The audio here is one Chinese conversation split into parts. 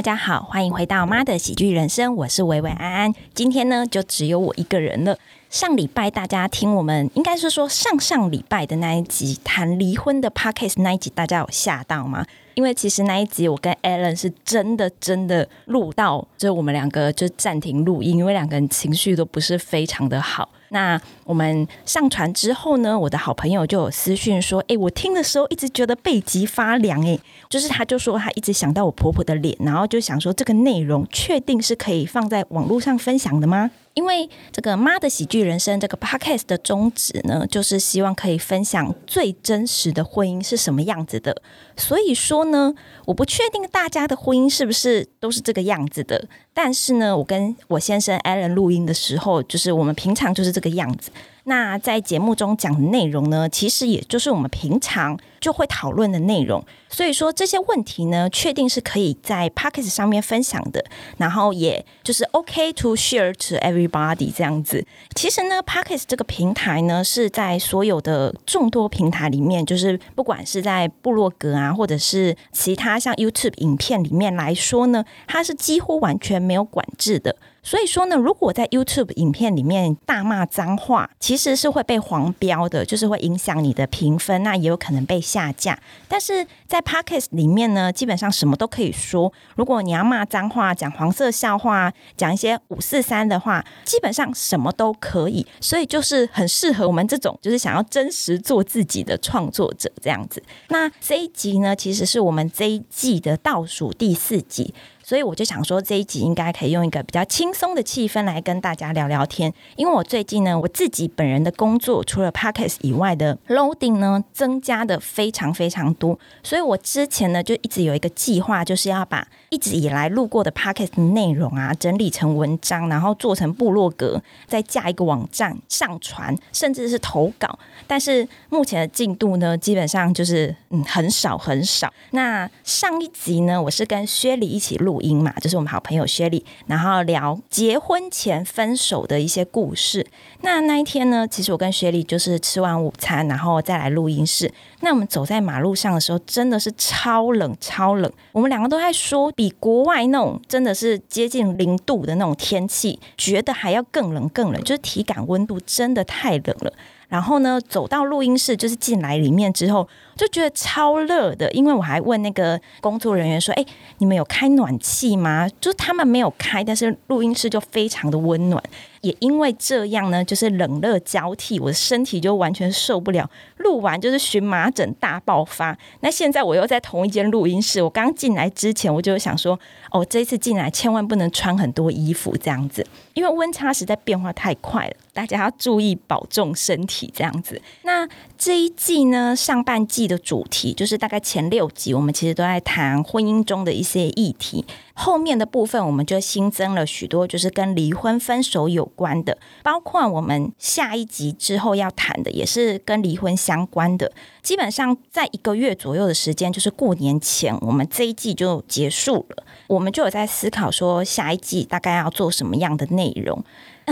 大家好，欢迎回到妈的喜剧人生，我是维维安安。今天呢，就只有我一个人了。上礼拜大家听我们，应该是说上上礼拜的那一集谈离婚的 podcast 那一集，大家有吓到吗？因为其实那一集我跟 Alan 是真的真的录到，就我们两个就暂停录音，因为两个人情绪都不是非常的好。那我们上传之后呢，我的好朋友就有私讯说：“哎，我听的时候一直觉得背脊发凉。”哎，就是他就说他一直想到我婆婆的脸，然后就想说这个内容确定是可以放在网络上分享的吗？因为这个妈的喜剧人生这个 podcast 的宗旨呢，就是希望可以分享最真实的婚姻是什么样子的。所以说呢，我不确定大家的婚姻是不是都是这个样子的。但是呢，我跟我先生 Alan 录音的时候，就是我们平常就是这个样子。那在节目中讲的内容呢，其实也就是我们平常就会讨论的内容。所以说这些问题呢，确定是可以在 p o c k e t 上面分享的，然后也就是 OK to share to everybody 这样子。其实呢 p o c k e t 这个平台呢，是在所有的众多平台里面，就是不管是在部落格啊，或者是其他像 YouTube 影片里面来说呢，它是几乎完全没有管制的。所以说呢，如果在 YouTube 影片里面大骂脏话，其实是会被黄标的，就是会影响你的评分，那也有可能被下架。但是在 Podcast 里面呢，基本上什么都可以说。如果你要骂脏话、讲黄色笑话、讲一些五四三的话，基本上什么都可以。所以就是很适合我们这种就是想要真实做自己的创作者这样子。那这一集呢，其实是我们这一季的倒数第四集。所以我就想说，这一集应该可以用一个比较轻松的气氛来跟大家聊聊天。因为我最近呢，我自己本人的工作除了 podcast 以外的 loading 呢，增加的非常非常多。所以我之前呢，就一直有一个计划，就是要把一直以来录过的 podcast 内容啊，整理成文章，然后做成部落格，再架一个网站上传，甚至是投稿。但是目前的进度呢，基本上就是嗯很少很少。那上一集呢，我是跟薛礼一起录。音嘛，就是我们好朋友薛丽，然后聊结婚前分手的一些故事。那那一天呢，其实我跟薛丽就是吃完午餐，然后再来录音室。那我们走在马路上的时候，真的是超冷超冷。我们两个都在说，比国外那种真的是接近零度的那种天气，觉得还要更冷更冷，就是体感温度真的太冷了。然后呢，走到录音室，就是进来里面之后，就觉得超热的。因为我还问那个工作人员说：“哎，你们有开暖气吗？”就是他们没有开，但是录音室就非常的温暖。也因为这样呢，就是冷热交替，我的身体就完全受不了。录完就是荨麻疹大爆发。那现在我又在同一间录音室，我刚进来之前我就想说，哦，这一次进来千万不能穿很多衣服这样子，因为温差实在变化太快了，大家要注意保重身体这样子。那这一季呢，上半季的主题就是大概前六集，我们其实都在谈婚姻中的一些议题。后面的部分，我们就新增了许多，就是跟离婚分手有关的，包括我们下一集之后要谈的，也是跟离婚相关的。基本上在一个月左右的时间，就是过年前，我们这一季就结束了。我们就有在思考说，下一季大概要做什么样的内容。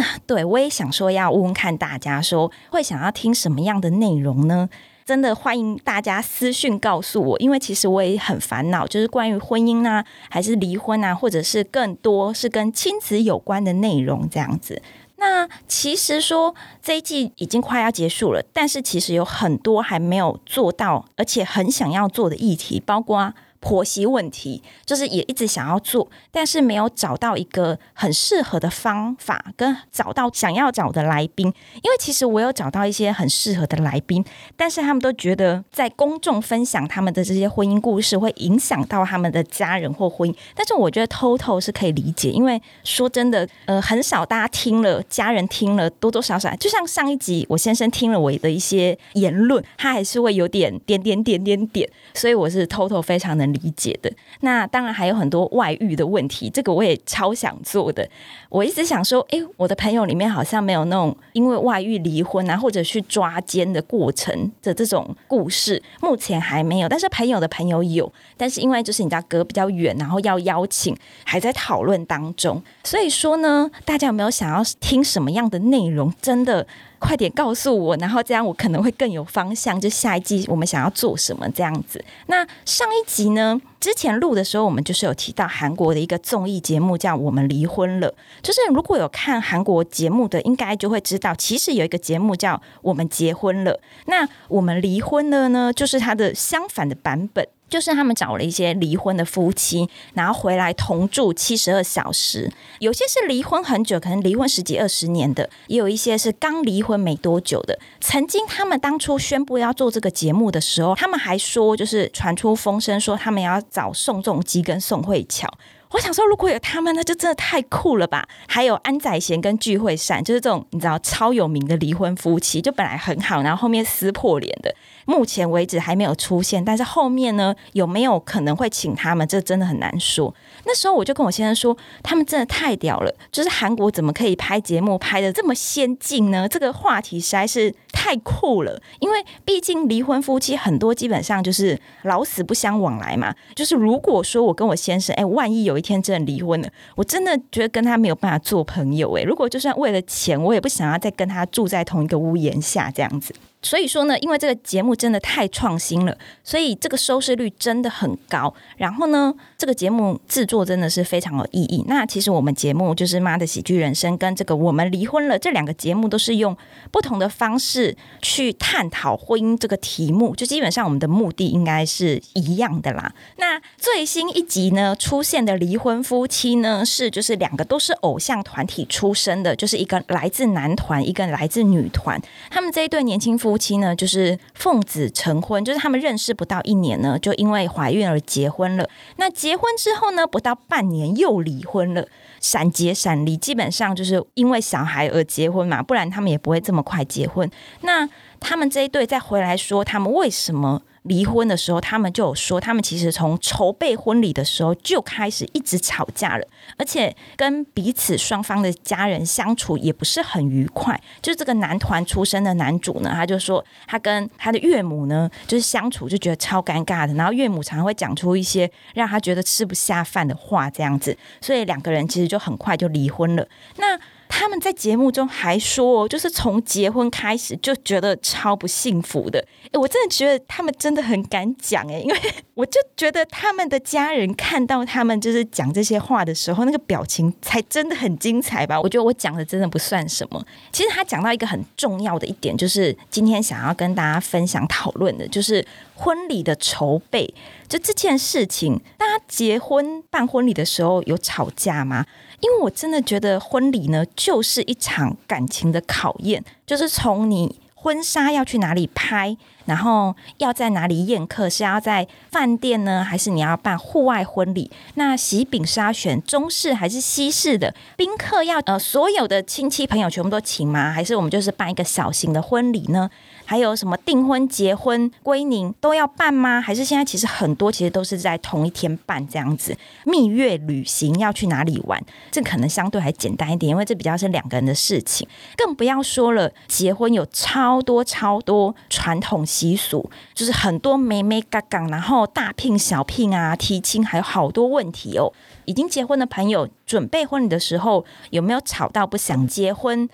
对我也想说，要问问看大家，说会想要听什么样的内容呢？真的欢迎大家私讯告诉我，因为其实我也很烦恼，就是关于婚姻啊，还是离婚啊，或者是更多是跟亲子有关的内容这样子。那其实说这一季已经快要结束了，但是其实有很多还没有做到，而且很想要做的议题，包括。婆媳问题就是也一直想要做，但是没有找到一个很适合的方法，跟找到想要找的来宾。因为其实我有找到一些很适合的来宾，但是他们都觉得在公众分享他们的这些婚姻故事会影响到他们的家人或婚姻。但是我觉得偷偷是可以理解，因为说真的，呃，很少大家听了，家人听了多多少少，就像上一集我先生听了我的一些言论，他还是会有点点点点点点，所以我是偷偷非常理解的那当然还有很多外遇的问题，这个我也超想做的。我一直想说，哎，我的朋友里面好像没有那种因为外遇离婚啊，或者去抓奸的过程的这种故事，目前还没有。但是朋友的朋友有，但是因为就是你知道隔比较远，然后要邀请，还在讨论当中。所以说呢，大家有没有想要听什么样的内容？真的。快点告诉我，然后这样我可能会更有方向，就下一季我们想要做什么这样子。那上一集呢？之前录的时候，我们就是有提到韩国的一个综艺节目叫《我们离婚了》，就是如果有看韩国节目的，应该就会知道，其实有一个节目叫《我们结婚了》，那我们离婚了呢，就是它的相反的版本。就是他们找了一些离婚的夫妻，然后回来同住七十二小时。有些是离婚很久，可能离婚十几二十年的；也有一些是刚离婚没多久的。曾经他们当初宣布要做这个节目的时候，他们还说，就是传出风声说他们要找宋仲基跟宋慧乔。我想说，如果有他们，那就真的太酷了吧！还有安宰贤跟具惠善，就是这种你知道超有名的离婚夫妻，就本来很好，然后后面撕破脸的。目前为止还没有出现，但是后面呢有没有可能会请他们？这真的很难说。那时候我就跟我先生说，他们真的太屌了，就是韩国怎么可以拍节目拍的这么先进呢？这个话题实在是太酷了。因为毕竟离婚夫妻很多基本上就是老死不相往来嘛。就是如果说我跟我先生，哎，万一有一天真的离婚了，我真的觉得跟他没有办法做朋友。哎，如果就算为了钱，我也不想要再跟他住在同一个屋檐下这样子。所以说呢，因为这个节目真的太创新了，所以这个收视率真的很高。然后呢，这个节目制作真的是非常有意义。那其实我们节目就是《妈的喜剧人生》跟这个《我们离婚了》这两个节目，都是用不同的方式去探讨婚姻这个题目。就基本上我们的目的应该是一样的啦。那最新一集呢出现的离婚夫妻呢，是就是两个都是偶像团体出身的，就是一个来自男团，一个来自女团。他们这一对年轻夫。期呢，就是奉子成婚，就是他们认识不到一年呢，就因为怀孕而结婚了。那结婚之后呢，不到半年又离婚了，闪结闪离，基本上就是因为小孩而结婚嘛，不然他们也不会这么快结婚。那他们这一对再回来说，他们为什么？离婚的时候，他们就有说，他们其实从筹备婚礼的时候就开始一直吵架了，而且跟彼此双方的家人相处也不是很愉快。就是这个男团出身的男主呢，他就说他跟他的岳母呢，就是相处就觉得超尴尬的，然后岳母常常会讲出一些让他觉得吃不下饭的话，这样子，所以两个人其实就很快就离婚了。那他们在节目中还说，就是从结婚开始就觉得超不幸福的。哎，我真的觉得他们真的很敢讲哎，因为 我就觉得他们的家人看到他们就是讲这些话的时候，那个表情才真的很精彩吧。我觉得我讲的真的不算什么。其实他讲到一个很重要的一点，就是今天想要跟大家分享讨论的，就是婚礼的筹备。就这件事情，大家结婚办婚礼的时候有吵架吗？因为我真的觉得婚礼呢，就是一场感情的考验，就是从你婚纱要去哪里拍，然后要在哪里宴客，是要在饭店呢，还是你要办户外婚礼？那喜饼是要选中式还是西式的？宾客要呃所有的亲戚朋友全部都请吗？还是我们就是办一个小型的婚礼呢？还有什么订婚、结婚、归宁都要办吗？还是现在其实很多其实都是在同一天办这样子？蜜月旅行要去哪里玩？这可能相对还简单一点，因为这比较是两个人的事情。更不要说了，结婚有超多超多传统习俗，就是很多妹妹嘎嘎，然后大聘小聘啊，提亲还有好多问题哦。已经结婚的朋友，准备婚礼的时候有没有吵到不想结婚？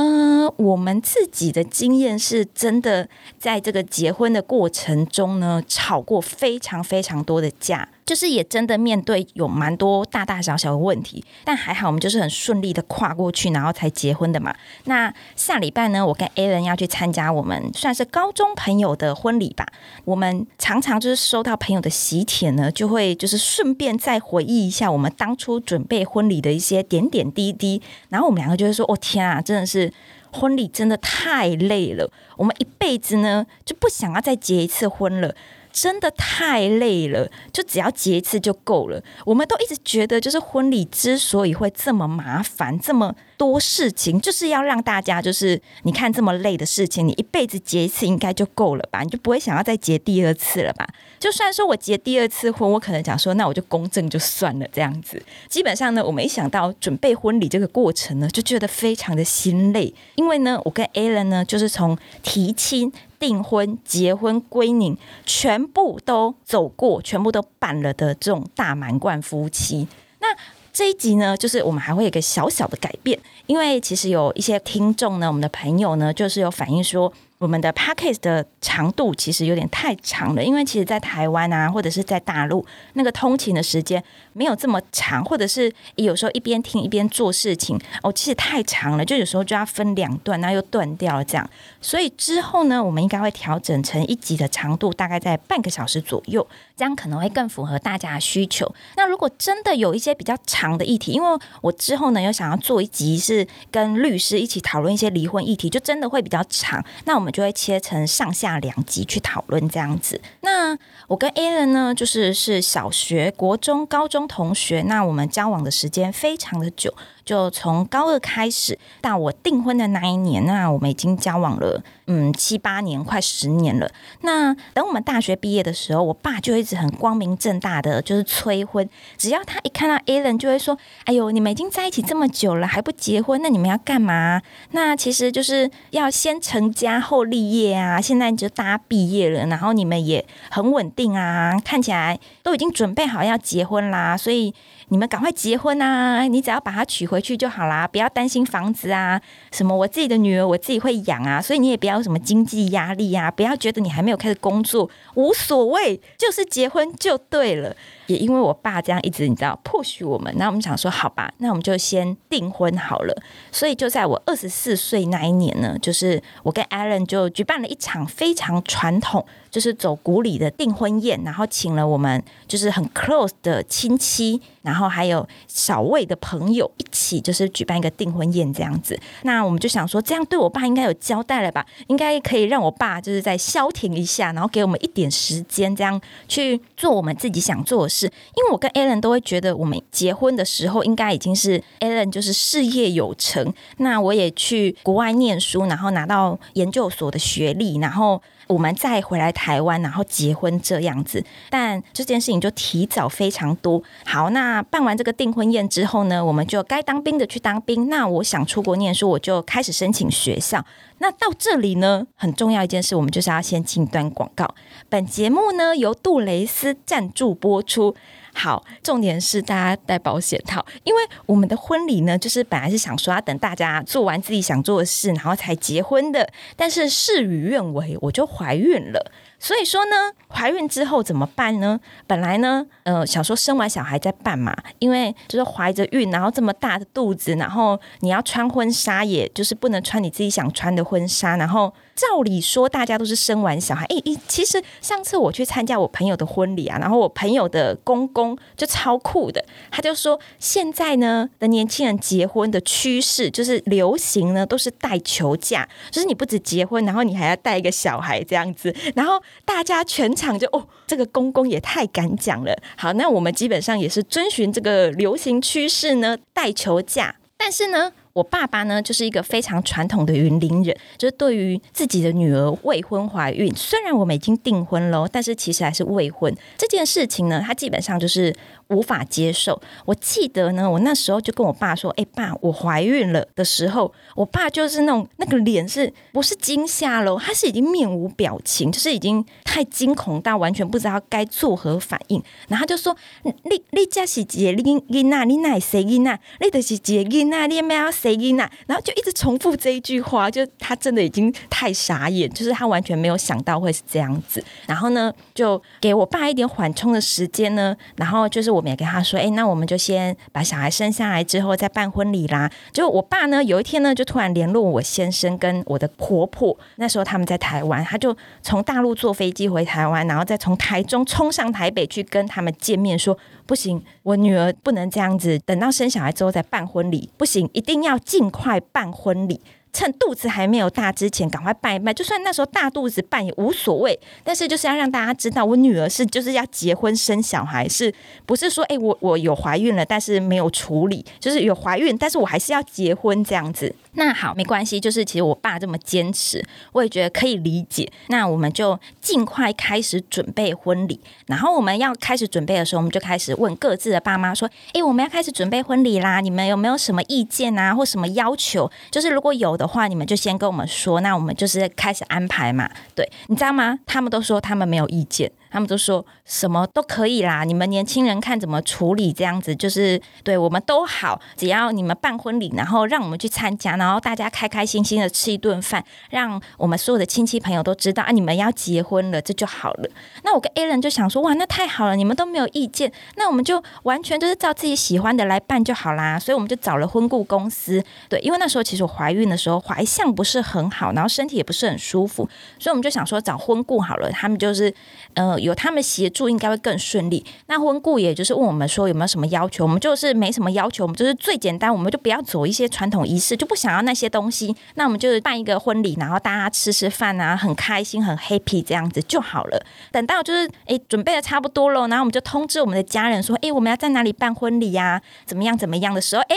嗯，我们自己的经验是真的，在这个结婚的过程中呢，吵过非常非常多的架。就是也真的面对有蛮多大大小小的问题，但还好我们就是很顺利的跨过去，然后才结婚的嘛。那下礼拜呢，我跟 A 人要去参加我们算是高中朋友的婚礼吧。我们常常就是收到朋友的喜帖呢，就会就是顺便再回忆一下我们当初准备婚礼的一些点点滴滴。然后我们两个就会说：“哦天啊，真的是婚礼真的太累了，我们一辈子呢就不想要再结一次婚了。”真的太累了，就只要结一次就够了。我们都一直觉得，就是婚礼之所以会这么麻烦，这么多事情，就是要让大家就是你看这么累的事情，你一辈子结一次应该就够了吧？你就不会想要再结第二次了吧？就算说我结第二次婚，我可能讲说，那我就公证就算了这样子。基本上呢，我没想到准备婚礼这个过程呢，就觉得非常的心累，因为呢，我跟 Alan 呢，就是从提亲。订婚、结婚、归宁，全部都走过，全部都办了的这种大满贯夫妻，那。这一集呢，就是我们还会有一个小小的改变，因为其实有一些听众呢，我们的朋友呢，就是有反映说。我们的 podcast 的长度其实有点太长了，因为其实，在台湾啊，或者是在大陆，那个通勤的时间没有这么长，或者是有时候一边听一边做事情，哦，其实太长了，就有时候就要分两段，然后又断掉了这样。所以之后呢，我们应该会调整成一集的长度，大概在半个小时左右，这样可能会更符合大家的需求。那如果真的有一些比较长的议题，因为我之后呢又想要做一集是跟律师一起讨论一些离婚议题，就真的会比较长。那我们就会切成上下两集去讨论这样子。那我跟 Alan 呢，就是是小学、国中、高中同学。那我们交往的时间非常的久。就从高二开始到我订婚的那一年，那我们已经交往了嗯七八年，快十年了。那等我们大学毕业的时候，我爸就一直很光明正大的就是催婚。只要他一看到 Alan，就会说：“哎呦，你们已经在一起这么久了，还不结婚？那你们要干嘛？那其实就是要先成家后立业啊。现在就大家毕业了，然后你们也很稳定啊，看起来都已经准备好要结婚啦，所以。”你们赶快结婚啊！你只要把她娶回去就好啦，不要担心房子啊，什么我自己的女儿我自己会养啊，所以你也不要什么经济压力呀，不要觉得你还没有开始工作无所谓，就是结婚就对了。也因为我爸这样一直你知道，迫许我们，那我们想说好吧，那我们就先订婚好了。所以就在我二十四岁那一年呢，就是我跟 Alan 就举办了一场非常传统。就是走古礼的订婚宴，然后请了我们就是很 close 的亲戚，然后还有小魏的朋友一起，就是举办一个订婚宴这样子。那我们就想说，这样对我爸应该有交代了吧？应该可以让我爸就是在消停一下，然后给我们一点时间，这样去做我们自己想做的事。是因为我跟 Alan 都会觉得，我们结婚的时候应该已经是 Alan 就是事业有成，那我也去国外念书，然后拿到研究所的学历，然后。我们再回来台湾，然后结婚这样子，但这件事情就提早非常多。好，那办完这个订婚宴之后呢，我们就该当兵的去当兵。那我想出国念书，我就开始申请学校。那到这里呢，很重要一件事，我们就是要先进段广告。本节目呢由杜蕾斯赞助播出。好，重点是大家戴保险套，因为我们的婚礼呢，就是本来是想说要等大家做完自己想做的事，然后才结婚的，但是事与愿违，我就怀孕了。所以说呢，怀孕之后怎么办呢？本来呢，呃，想说生完小孩再办嘛，因为就是怀着孕，然后这么大的肚子，然后你要穿婚纱，也就是不能穿你自己想穿的婚纱，然后。照理说，大家都是生完小孩。诶、诶，其实上次我去参加我朋友的婚礼啊，然后我朋友的公公就超酷的，他就说现在呢的年轻人结婚的趋势就是流行呢，都是带球嫁，就是你不止结婚，然后你还要带一个小孩这样子。然后大家全场就哦，这个公公也太敢讲了。好，那我们基本上也是遵循这个流行趋势呢，带球嫁。但是呢。我爸爸呢，就是一个非常传统的云林人，就是对于自己的女儿未婚怀孕，虽然我们已经订婚了，但是其实还是未婚这件事情呢，他基本上就是。无法接受。我记得呢，我那时候就跟我爸说：“哎，爸，我怀孕了。”的时候，我爸就是那种那个脸是不是惊吓了？他是已经面无表情，就是已经太惊恐到完全不知道该作何反应。然后就说：“你你家是姐囡囡呐，你奶谁囡呐？你的是姐囡呐，你没有谁囡呐？”然后就一直重复这一句话，就他真的已经太傻眼，就是他完全没有想到会是这样子。然后呢，就给我爸一点缓冲的时间呢，然后就是。我我们也跟他说，哎，那我们就先把小孩生下来之后再办婚礼啦。就我爸呢，有一天呢，就突然联络我先生跟我的婆婆，那时候他们在台湾，他就从大陆坐飞机回台湾，然后再从台中冲上台北去跟他们见面，说不行，我女儿不能这样子，等到生小孩之后再办婚礼，不行，一定要尽快办婚礼。趁肚子还没有大之前，赶快拜一拜。就算那时候大肚子办也无所谓，但是就是要让大家知道，我女儿是就是要结婚生小孩，是不是说，哎，我我有怀孕了，但是没有处理，就是有怀孕，但是我还是要结婚这样子。那好，没关系，就是其实我爸这么坚持，我也觉得可以理解。那我们就尽快开始准备婚礼。然后我们要开始准备的时候，我们就开始问各自的爸妈说：“诶，我们要开始准备婚礼啦，你们有没有什么意见啊，或什么要求？就是如果有的话，你们就先跟我们说，那我们就是开始安排嘛。”对，你知道吗？他们都说他们没有意见。他们都说什么都可以啦，你们年轻人看怎么处理这样子，就是对我们都好，只要你们办婚礼，然后让我们去参加，然后大家开开心心的吃一顿饭，让我们所有的亲戚朋友都知道啊，你们要结婚了，这就好了。那我跟 A 人就想说，哇，那太好了，你们都没有意见，那我们就完全就是照自己喜欢的来办就好啦。所以我们就找了婚顾公司，对，因为那时候其实我怀孕的时候怀相不是很好，然后身体也不是很舒服，所以我们就想说找婚顾好了，他们就是呃。有他们协助，应该会更顺利。那婚顾也就是问我们说有没有什么要求，我们就是没什么要求，我们就是最简单，我们就不要走一些传统仪式，就不想要那些东西。那我们就是办一个婚礼，然后大家吃吃饭啊，很开心，很 happy 这样子就好了。等到就是诶准备的差不多了，然后我们就通知我们的家人说，诶，我们要在哪里办婚礼呀？怎么样怎么样的时候，诶。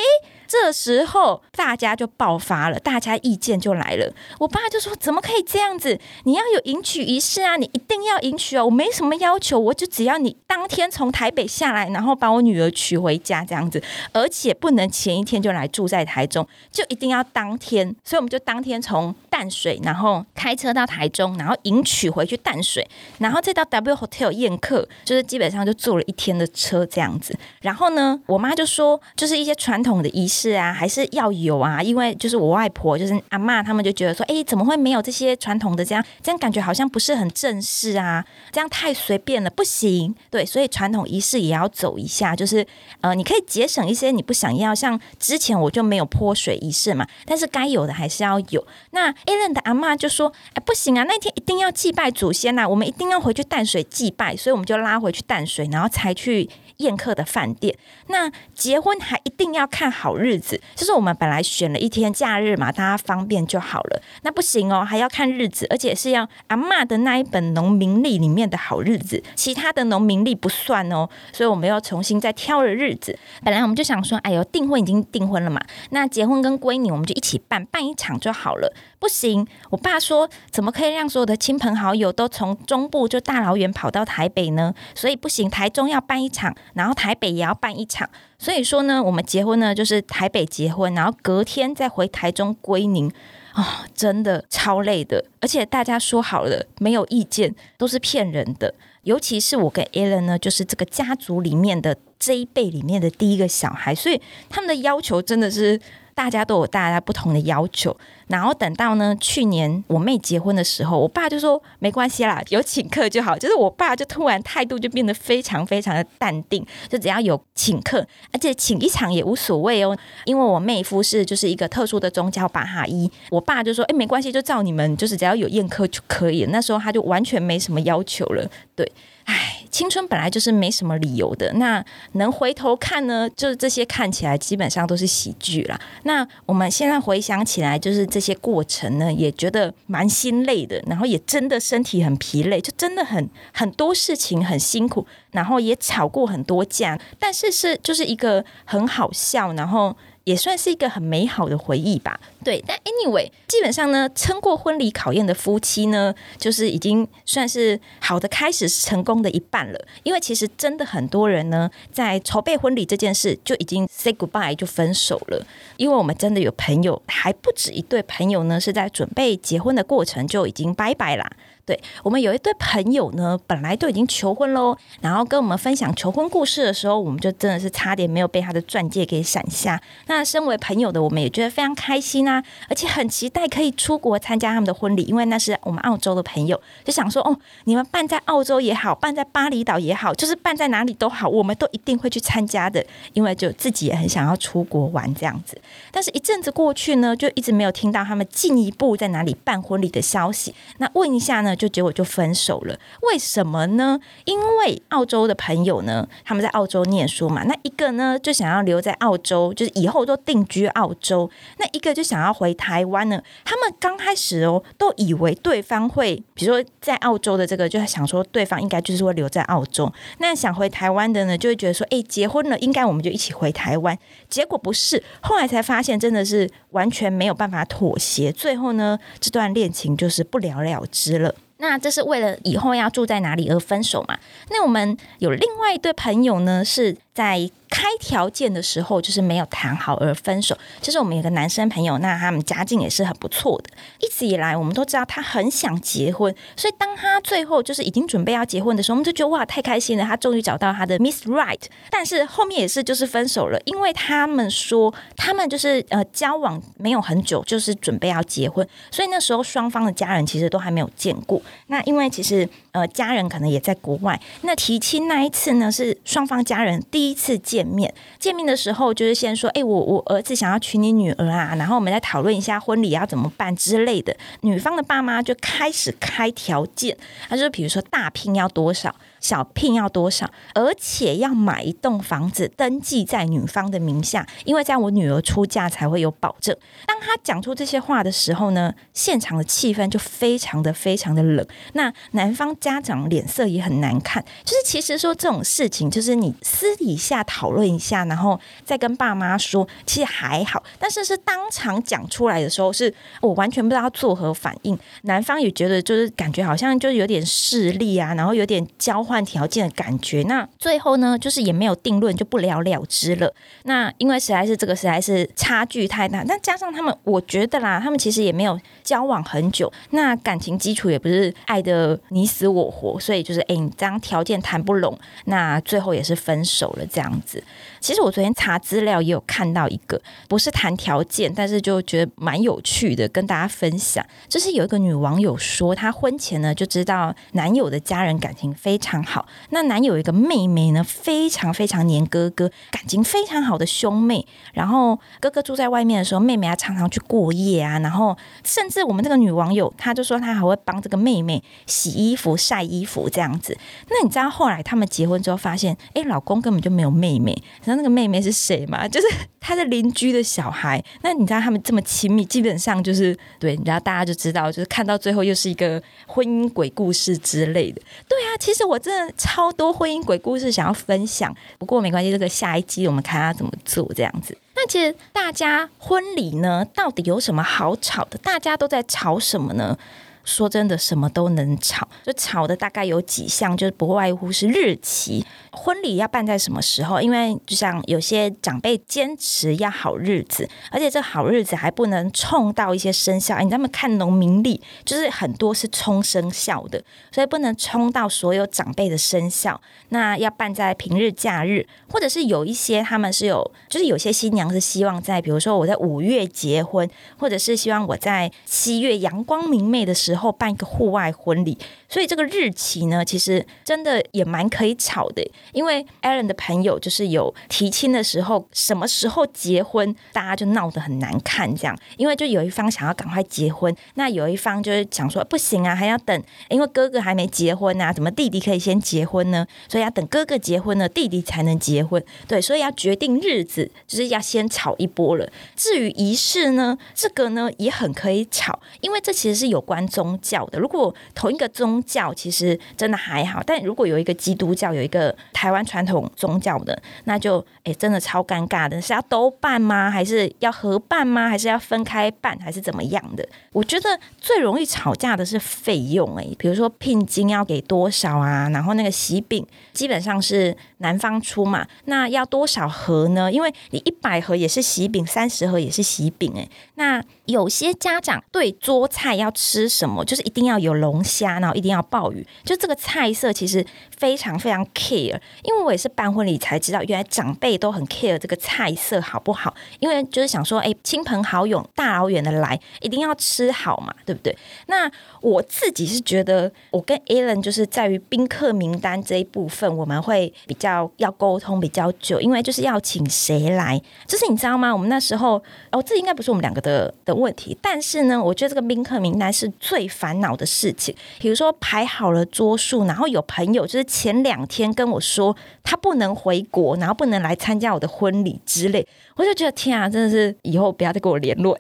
这时候大家就爆发了，大家意见就来了。我爸就说：“怎么可以这样子？你要有迎娶仪式啊，你一定要迎娶哦。我没什么要求，我就只要你当天从台北下来，然后把我女儿娶回家这样子，而且不能前一天就来住在台中，就一定要当天。所以我们就当天从淡水，然后开车到台中，然后迎娶回去淡水，然后再到 W Hotel 宴客，就是基本上就坐了一天的车这样子。然后呢，我妈就说，就是一些传统的仪式。”是啊，还是要有啊，因为就是我外婆，就是阿妈，他们就觉得说，哎，怎么会没有这些传统的这样？这样感觉好像不是很正式啊，这样太随便了，不行。对，所以传统仪式也要走一下，就是呃，你可以节省一些你不想要，像之前我就没有泼水仪式嘛，但是该有的还是要有。那 a l n 的阿妈就说，哎，不行啊，那天一定要祭拜祖先呐，我们一定要回去淡水祭拜，所以我们就拉回去淡水，然后才去。宴客的饭店，那结婚还一定要看好日子，就是我们本来选了一天假日嘛，大家方便就好了。那不行哦，还要看日子，而且是要阿妈的那一本农民历里面的好日子，其他的农民历不算哦。所以我们要重新再挑了日子。本来我们就想说，哎呦，订婚已经订婚了嘛，那结婚跟闺女我们就一起办，办一场就好了。不行，我爸说，怎么可以让所有的亲朋好友都从中部就大老远跑到台北呢？所以不行，台中要办一场。然后台北也要办一场，所以说呢，我们结婚呢就是台北结婚，然后隔天再回台中归宁啊，真的超累的。而且大家说好了没有意见，都是骗人的。尤其是我跟 Alan 呢，就是这个家族里面的这一辈里面的第一个小孩，所以他们的要求真的是。大家都有大家不同的要求，然后等到呢，去年我妹结婚的时候，我爸就说没关系啦，有请客就好。就是我爸就突然态度就变得非常非常的淡定，就只要有请客，而且请一场也无所谓哦。因为我妹夫是就是一个特殊的宗教巴哈伊，我爸就说哎没关系，就照你们就是只要有宴客就可以。那时候他就完全没什么要求了，对。唉，青春本来就是没什么理由的。那能回头看呢？就是这些看起来基本上都是喜剧啦。那我们现在回想起来，就是这些过程呢，也觉得蛮心累的。然后也真的身体很疲累，就真的很很多事情很辛苦。然后也吵过很多架，但是是就是一个很好笑，然后。也算是一个很美好的回忆吧。对，但 anyway，基本上呢，撑过婚礼考验的夫妻呢，就是已经算是好的开始，成功的一半了。因为其实真的很多人呢，在筹备婚礼这件事就已经 say goodbye 就分手了。因为我们真的有朋友，还不止一对朋友呢，是在准备结婚的过程就已经拜拜啦。对我们有一对朋友呢，本来都已经求婚喽，然后跟我们分享求婚故事的时候，我们就真的是差点没有被他的钻戒给闪下。那身为朋友的我们也觉得非常开心啊，而且很期待可以出国参加他们的婚礼，因为那是我们澳洲的朋友，就想说哦，你们办在澳洲也好，办在巴厘岛也好，就是办在哪里都好，我们都一定会去参加的，因为就自己也很想要出国玩这样子。但是一阵子过去呢，就一直没有听到他们进一步在哪里办婚礼的消息。那问一下呢？就结果就分手了。为什么呢？因为澳洲的朋友呢，他们在澳洲念书嘛，那一个呢就想要留在澳洲，就是以后都定居澳洲；那一个就想要回台湾呢。他们刚开始哦，都以为对方会，比如说在澳洲的这个，就想说对方应该就是会留在澳洲。那想回台湾的呢，就会觉得说，哎，结婚了，应该我们就一起回台湾。结果不是，后来才发现，真的是完全没有办法妥协。最后呢，这段恋情就是不了了之了。那这是为了以后要住在哪里而分手嘛？那我们有另外一对朋友呢，是在。开条件的时候就是没有谈好而分手。就是我们有个男生朋友，那他们家境也是很不错的。一直以来，我们都知道他很想结婚，所以当他最后就是已经准备要结婚的时候，我们就觉得哇，太开心了，他终于找到他的 Miss Right。但是后面也是就是分手了，因为他们说他们就是呃交往没有很久，就是准备要结婚，所以那时候双方的家人其实都还没有见过。那因为其实呃家人可能也在国外，那提亲那一次呢是双方家人第一次见。面见面的时候，就是先说：“哎，我我儿子想要娶你女儿啊。”然后我们再讨论一下婚礼要怎么办之类的。女方的爸妈就开始开条件，他说：“比如说大聘要多少。”小聘要多少？而且要买一栋房子登记在女方的名下，因为这样我女儿出嫁才会有保证。当他讲出这些话的时候呢，现场的气氛就非常的非常的冷。那男方家长脸色也很难看。就是其实说这种事情，就是你私底下讨论一下，然后再跟爸妈说，其实还好。但是是当场讲出来的时候，是我完全不知道作何反应。男方也觉得就是感觉好像就有点势利啊，然后有点交。换条件的感觉，那最后呢，就是也没有定论，就不了了之了。那因为实在是这个实在是差距太大，那加上他们，我觉得啦，他们其实也没有交往很久，那感情基础也不是爱的你死我活，所以就是哎，你这样条件谈不拢，那最后也是分手了这样子。其实我昨天查资料也有看到一个，不是谈条件，但是就觉得蛮有趣的，跟大家分享。就是有一个女网友说，她婚前呢就知道男友的家人感情非常好，那男友一个妹妹呢非常非常黏哥哥，感情非常好的兄妹。然后哥哥住在外面的时候，妹妹还常常去过夜啊。然后甚至我们这个女网友，她就说她还会帮这个妹妹洗衣服、晒衣服这样子。那你知道后来他们结婚之后发现，哎，老公根本就没有妹妹。那个妹妹是谁嘛？就是他的邻居的小孩。那你知道他们这么亲密，基本上就是对，然后大家就知道，就是看到最后又是一个婚姻鬼故事之类的。对啊，其实我真的超多婚姻鬼故事想要分享，不过没关系，这个下一集我们看他怎么做这样子。那其实大家婚礼呢，到底有什么好吵的？大家都在吵什么呢？说真的，什么都能吵，就吵的大概有几项，就是不外乎是日期，婚礼要办在什么时候？因为就像有些长辈坚持要好日子，而且这好日子还不能冲到一些生肖。你他们看农民历，就是很多是冲生肖的，所以不能冲到所有长辈的生肖。那要办在平日假日，或者是有一些他们是有，就是有些新娘是希望在，比如说我在五月结婚，或者是希望我在七月阳光明媚的时。时候办一个户外婚礼，所以这个日期呢，其实真的也蛮可以吵的。因为 Allen 的朋友就是有提亲的时候，什么时候结婚，大家就闹得很难看。这样，因为就有一方想要赶快结婚，那有一方就是想说不行啊，还要等，因为哥哥还没结婚啊，怎么弟弟可以先结婚呢？所以要等哥哥结婚了，弟弟才能结婚。对，所以要决定日子，就是要先吵一波了。至于仪式呢，这个呢也很可以吵，因为这其实是有关宗宗教的，如果同一个宗教其实真的还好，但如果有一个基督教，有一个台湾传统宗教的，那就哎真的超尴尬的，是要都办吗？还是要合办吗？还是要分开办？还是怎么样的？我觉得最容易吵架的是费用哎，比如说聘金要给多少啊，然后那个喜饼基本上是男方出嘛，那要多少盒呢？因为你一百盒也是喜饼，三十盒也是喜饼哎，那有些家长对桌菜要吃什么？就是一定要有龙虾，然后一定要鲍鱼，就这个菜色其实非常非常 care。因为我也是办婚礼才知道，原来长辈都很 care 这个菜色好不好。因为就是想说，哎，亲朋好友大老远的来，一定要吃好嘛，对不对？那我自己是觉得，我跟 Alan 就是在于宾客名单这一部分，我们会比较要沟通比较久，因为就是要请谁来，就是你知道吗？我们那时候哦，这应该不是我们两个的的问题，但是呢，我觉得这个宾客名单是最。最烦恼的事情。比如说排好了桌数，然后有朋友就是前两天跟我说他不能回国，然后不能来参加我的婚礼之类，我就觉得天啊，真的是以后不要再跟我联络。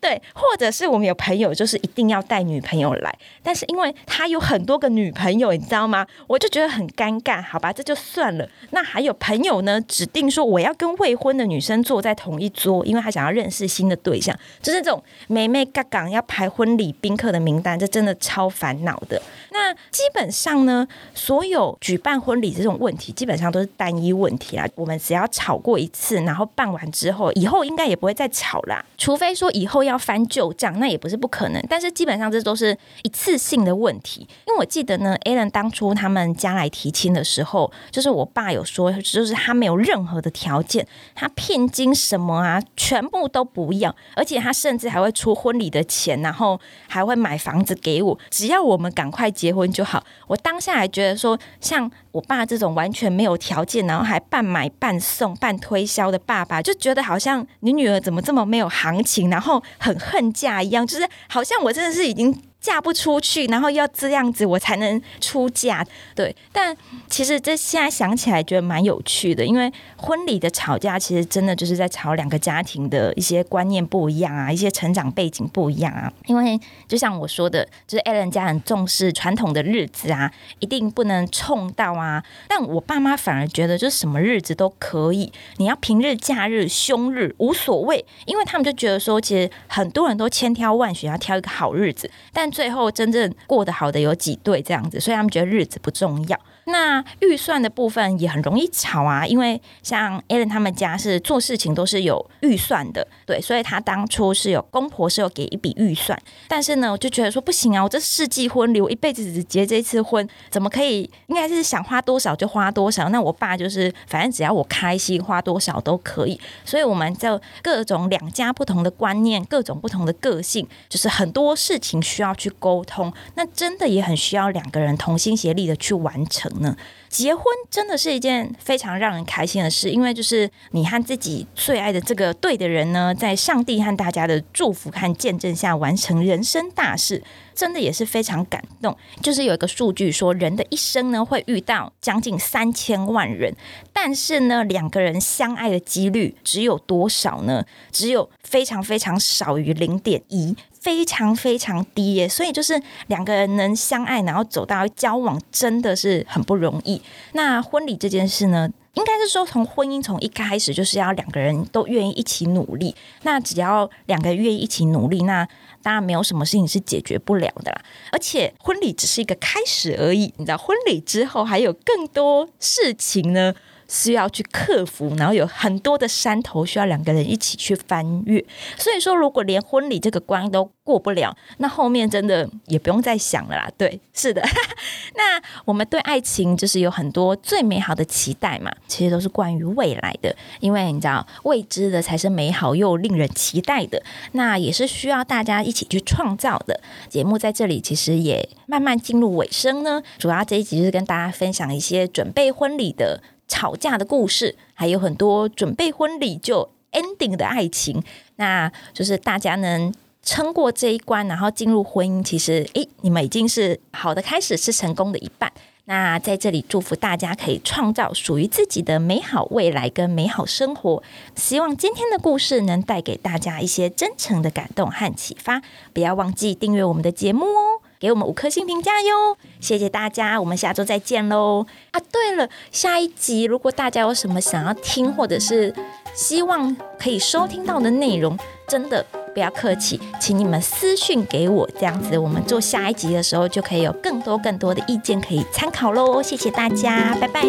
对，或者是我们有朋友就是一定要带女朋友来，但是因为他有很多个女朋友，你知道吗？我就觉得很尴尬。好吧，这就算了。那还有朋友呢，指定说我要跟未婚的女生坐在同一桌，因为他想要认识新的对象，就是这种妹妹嘎嘎要排婚礼宾客的名单，这真的超烦恼的。那基本上呢，所有举办婚礼这种问题，基本上都是单一问题啦。我们只要吵过一次，然后办完之后，以后应该也不会再吵啦。除非说以后要翻旧账，那也不是不可能。但是基本上这都是一次性的问题。因为我记得呢，Alan 当初他们家来提亲的时候，就是我爸有说，就是他没有任何的条件，他聘金什么啊，全部都不要，而且他甚至还会出婚礼的钱，然后还会买房子给我，只要我们赶快。结婚就好。我当下还觉得说，像我爸这种完全没有条件，然后还半买半送、半推销的爸爸，就觉得好像你女儿怎么这么没有行情，然后很恨嫁一样，就是好像我真的是已经。嫁不出去，然后要这样子我才能出嫁，对。但其实这现在想起来觉得蛮有趣的，因为婚礼的吵架其实真的就是在吵两个家庭的一些观念不一样啊，一些成长背景不一样啊。因为就像我说的，就是 Allen 家很重视传统的日子啊，一定不能冲到啊。但我爸妈反而觉得，就是什么日子都可以，你要平日、假日、凶日无所谓，因为他们就觉得说，其实很多人都千挑万选要挑一个好日子，但最后真正过得好的有几对这样子，所以他们觉得日子不重要。那预算的部分也很容易吵啊，因为像 Allen 他们家是做事情都是有预算的，对，所以他当初是有公婆是有给一笔预算，但是呢，我就觉得说不行啊，我这世纪婚礼，我一辈子只结这一次婚，怎么可以？应该是想花多少就花多少。那我爸就是反正只要我开心，花多少都可以。所以我们就各种两家不同的观念，各种不同的个性，就是很多事情需要去沟通，那真的也很需要两个人同心协力的去完成。呢，结婚真的是一件非常让人开心的事，因为就是你和自己最爱的这个对的人呢，在上帝和大家的祝福和见证下完成人生大事，真的也是非常感动。就是有一个数据说，人的一生呢会遇到将近三千万人，但是呢，两个人相爱的几率只有多少呢？只有非常非常少于零点一。非常非常低耶，所以就是两个人能相爱，然后走到交往，真的是很不容易。那婚礼这件事呢，应该是说从婚姻从一开始就是要两个人都愿意一起努力。那只要两个人愿意一起努力，那当然没有什么事情是解决不了的啦。而且婚礼只是一个开始而已，你知道，婚礼之后还有更多事情呢。需要去克服，然后有很多的山头需要两个人一起去翻越。所以说，如果连婚礼这个关都过不了，那后面真的也不用再想了啦。对，是的。那我们对爱情就是有很多最美好的期待嘛，其实都是关于未来的，因为你知道，未知的才是美好又令人期待的。那也是需要大家一起去创造的。节目在这里其实也慢慢进入尾声呢。主要这一集就是跟大家分享一些准备婚礼的。吵架的故事，还有很多准备婚礼就 ending 的爱情，那就是大家能撑过这一关，然后进入婚姻，其实诶，你们已经是好的开始，是成功的一半。那在这里祝福大家可以创造属于自己的美好未来跟美好生活。希望今天的故事能带给大家一些真诚的感动和启发。不要忘记订阅我们的节目哦。给我们五颗星评价哟，谢谢大家，我们下周再见喽！啊，对了，下一集如果大家有什么想要听或者是希望可以收听到的内容，真的不要客气，请你们私讯给我，这样子我们做下一集的时候就可以有更多更多的意见可以参考喽！谢谢大家，拜拜。